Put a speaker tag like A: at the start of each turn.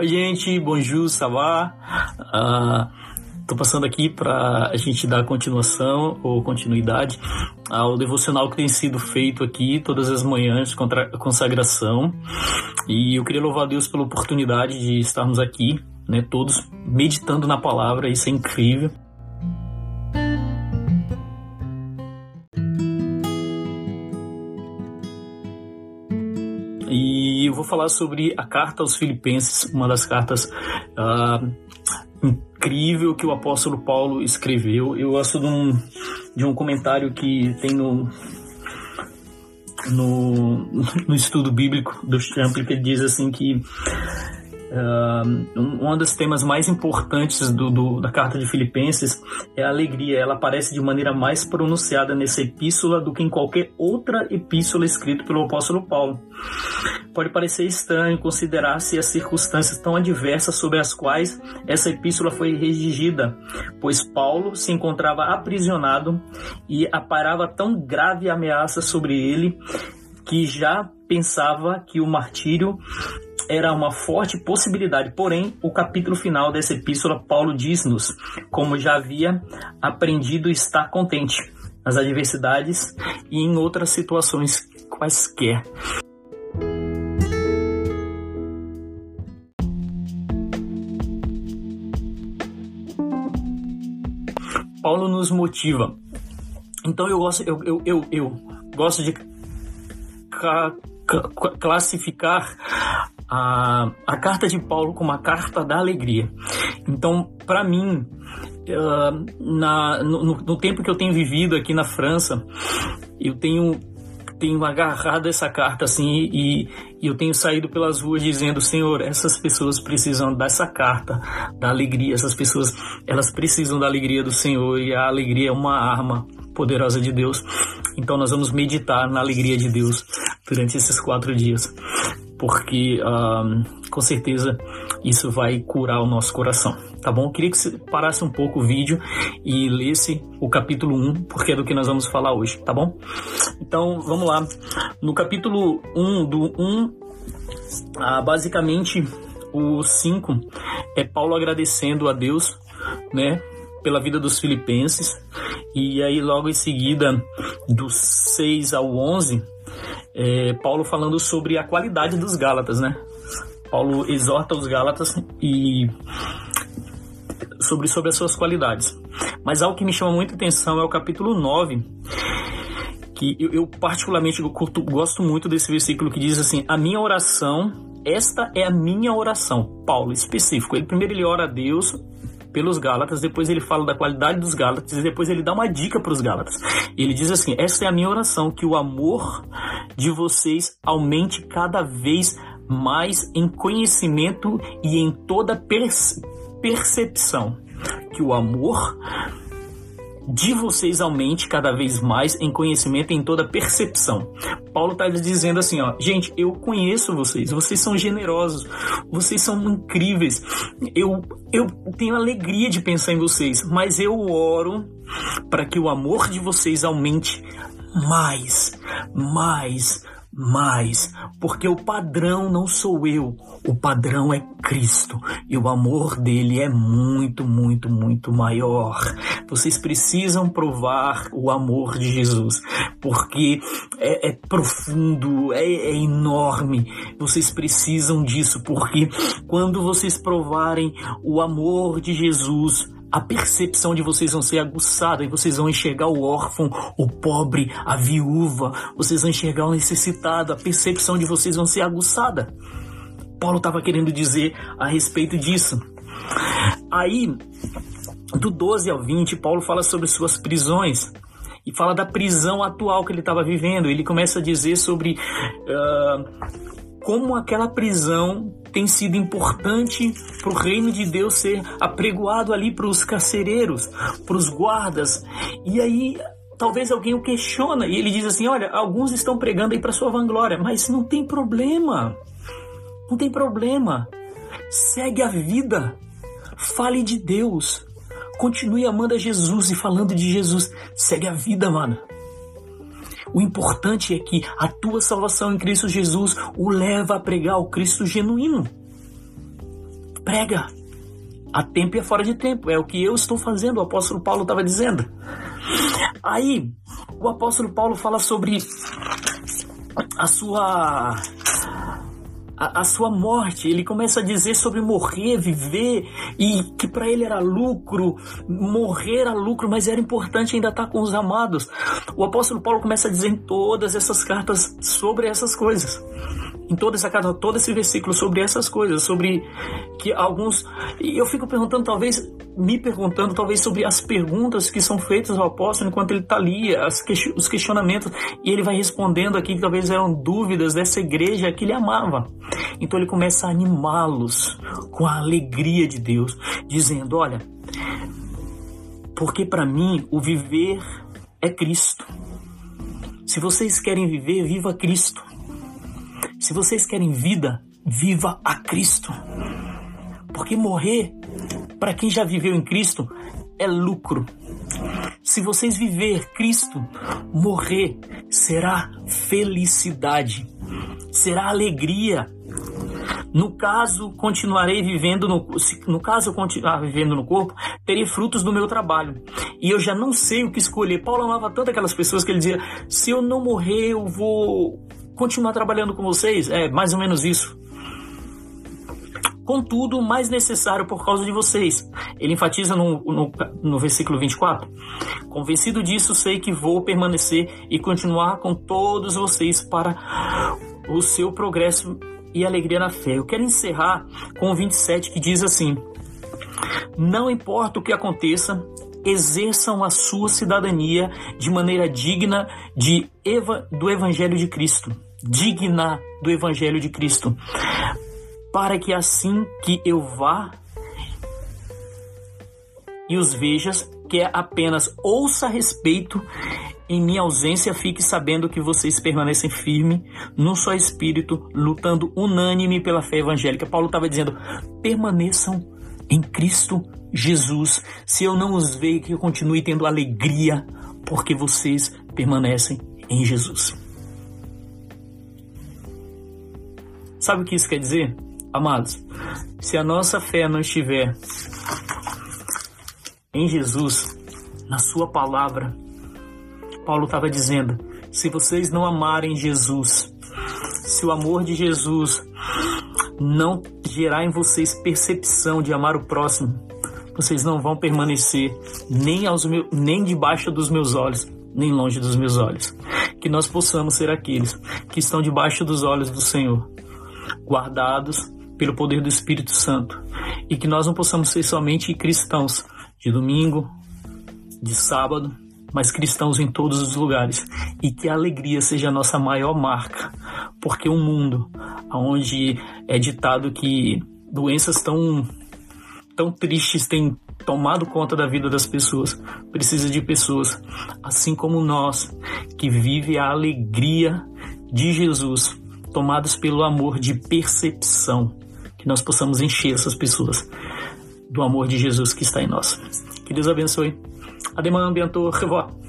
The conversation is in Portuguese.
A: Oi, gente, bonjour, savá. Estou uh, passando aqui para a gente dar continuação ou continuidade ao devocional que tem sido feito aqui todas as manhãs contra consagração. E eu queria louvar a Deus pela oportunidade de estarmos aqui, né, todos meditando na palavra, isso é incrível. E eu vou falar sobre a carta aos Filipenses, uma das cartas uh, incrível que o apóstolo Paulo escreveu. Eu gosto de um, de um comentário que tem no, no, no estudo bíblico do Champlin, que ele diz assim que Uh, um dos temas mais importantes do, do, da carta de Filipenses é a alegria. Ela aparece de maneira mais pronunciada nessa epístola do que em qualquer outra epístola escrita pelo apóstolo Paulo. Pode parecer estranho considerar-se as circunstâncias tão adversas sobre as quais essa epístola foi redigida, pois Paulo se encontrava aprisionado e aparava tão grave ameaça sobre ele que já pensava que o martírio era uma forte possibilidade. Porém, o capítulo final dessa epístola, Paulo diz-nos como já havia aprendido estar contente nas adversidades e em outras situações quaisquer. Paulo nos motiva. Então eu gosto, eu, eu, eu, eu gosto de classificar a, a carta de Paulo como a carta da alegria. Então, para mim, uh, na, no, no, tempo que eu tenho vivido aqui na França, eu tenho tenho agarrado essa carta assim e, e, eu tenho saído pelas ruas dizendo Senhor essas pessoas precisam dessa carta da alegria. Essas pessoas elas precisam da alegria do Senhor e a alegria é uma arma poderosa de Deus. Então nós vamos meditar na alegria de Deus durante esses quatro dias porque uh, com certeza isso vai curar o nosso coração, tá bom? Eu queria que você parasse um pouco o vídeo e lesse o capítulo 1, porque é do que nós vamos falar hoje, tá bom? Então, vamos lá. No capítulo 1, do 1, uh, basicamente o 5 é Paulo agradecendo a Deus, né, pela vida dos filipenses, e aí logo em seguida, do 6 ao 11, é, Paulo falando sobre a qualidade dos Gálatas, né? Paulo exorta os Gálatas e sobre, sobre as suas qualidades. Mas algo que me chama muita atenção é o capítulo 9, que eu, eu particularmente eu curto, gosto muito desse versículo que diz assim: A minha oração, esta é a minha oração. Paulo, específico. Ele primeiro ele ora a Deus pelos Gálatas, depois ele fala da qualidade dos Gálatas e depois ele dá uma dica para os Gálatas. Ele diz assim: Essa é a minha oração, que o amor de vocês aumente cada vez mais em conhecimento e em toda percepção. Que o amor de vocês aumente cada vez mais em conhecimento e em toda percepção. Paulo está dizendo assim, ó, gente, eu conheço vocês, vocês são generosos, vocês são incríveis, eu, eu tenho alegria de pensar em vocês, mas eu oro para que o amor de vocês aumente mais, mais, mais, porque o padrão não sou eu, o padrão é Cristo e o amor dele é muito, muito, muito maior. Vocês precisam provar o amor de Jesus, porque é, é profundo, é, é enorme. Vocês precisam disso, porque quando vocês provarem o amor de Jesus, a percepção de vocês vão ser aguçada e vocês vão enxergar o órfão, o pobre, a viúva, vocês vão enxergar o necessitado, a percepção de vocês vão ser aguçada. Paulo estava querendo dizer a respeito disso. Aí, do 12 ao 20, Paulo fala sobre suas prisões e fala da prisão atual que ele estava vivendo. Ele começa a dizer sobre uh, como aquela prisão tem sido importante para o reino de Deus ser apregoado ali para os carcereiros, para os guardas. E aí talvez alguém o questiona e ele diz assim: olha, alguns estão pregando aí para sua vanglória, mas não tem problema, não tem problema. Segue a vida, fale de Deus, continue amando a Jesus e falando de Jesus. Segue a vida, mano. O importante é que a tua salvação em Cristo Jesus o leva a pregar o Cristo genuíno. Prega. A tempo e a fora de tempo. É o que eu estou fazendo, o apóstolo Paulo estava dizendo. Aí, o apóstolo Paulo fala sobre a sua a, a, sua morte. Ele começa a dizer sobre morrer, viver e que para ele era lucro, morrer era lucro, mas era importante ainda estar com os amados. O apóstolo Paulo começa a dizer em todas essas cartas sobre essas coisas em toda essa carta, todo esse versículo sobre essas coisas, sobre que alguns. E eu fico perguntando, talvez, me perguntando, talvez, sobre as perguntas que são feitas ao apóstolo enquanto ele está ali, as, os questionamentos, e ele vai respondendo aqui que talvez eram dúvidas dessa igreja que ele amava. Então ele começa a animá-los com a alegria de Deus, dizendo: Olha, porque para mim o viver é Cristo. Se vocês querem viver, viva Cristo. Se vocês querem vida, viva a Cristo. Porque morrer, para quem já viveu em Cristo, é lucro. Se vocês viver Cristo, morrer será felicidade, será alegria. No caso, continuarei vivendo no, no caso eu continuar vivendo no corpo, terei frutos do meu trabalho. E eu já não sei o que escolher. Paulo amava tanto aquelas pessoas que ele dizia: se eu não morrer, eu vou continuar trabalhando com vocês. É mais ou menos isso. Contudo, mais necessário por causa de vocês. Ele enfatiza no, no, no versículo 24: Convencido disso, sei que vou permanecer e continuar com todos vocês para o seu progresso e alegria na fé. Eu quero encerrar com o 27 que diz assim: Não importa o que aconteça, exerçam a sua cidadania de maneira digna de eva, do Evangelho de Cristo digna do Evangelho de Cristo, para que assim que eu vá e os vejas, que é apenas ouça a respeito, em minha ausência fique sabendo que vocês permanecem firmes num só espírito, lutando unânime pela fé evangélica. Paulo estava dizendo: permaneçam em Cristo Jesus. Se eu não os ver, que eu continue tendo alegria, porque vocês permanecem em Jesus. Sabe o que isso quer dizer? Amados, se a nossa fé não estiver em Jesus, na Sua palavra, Paulo estava dizendo: se vocês não amarem Jesus, se o amor de Jesus não gerar em vocês percepção de amar o próximo, vocês não vão permanecer nem, aos meus, nem debaixo dos meus olhos, nem longe dos meus olhos. Que nós possamos ser aqueles que estão debaixo dos olhos do Senhor guardados pelo poder do Espírito Santo. E que nós não possamos ser somente cristãos de domingo, de sábado, mas cristãos em todos os lugares. E que a alegria seja a nossa maior marca, porque um mundo onde é ditado que doenças tão, tão tristes têm tomado conta da vida das pessoas, precisa de pessoas assim como nós, que vive a alegria de Jesus tomados pelo amor de percepção, que nós possamos encher essas pessoas do amor de Jesus que está em nós. Que Deus abençoe. Ademã, bientôt, revoir.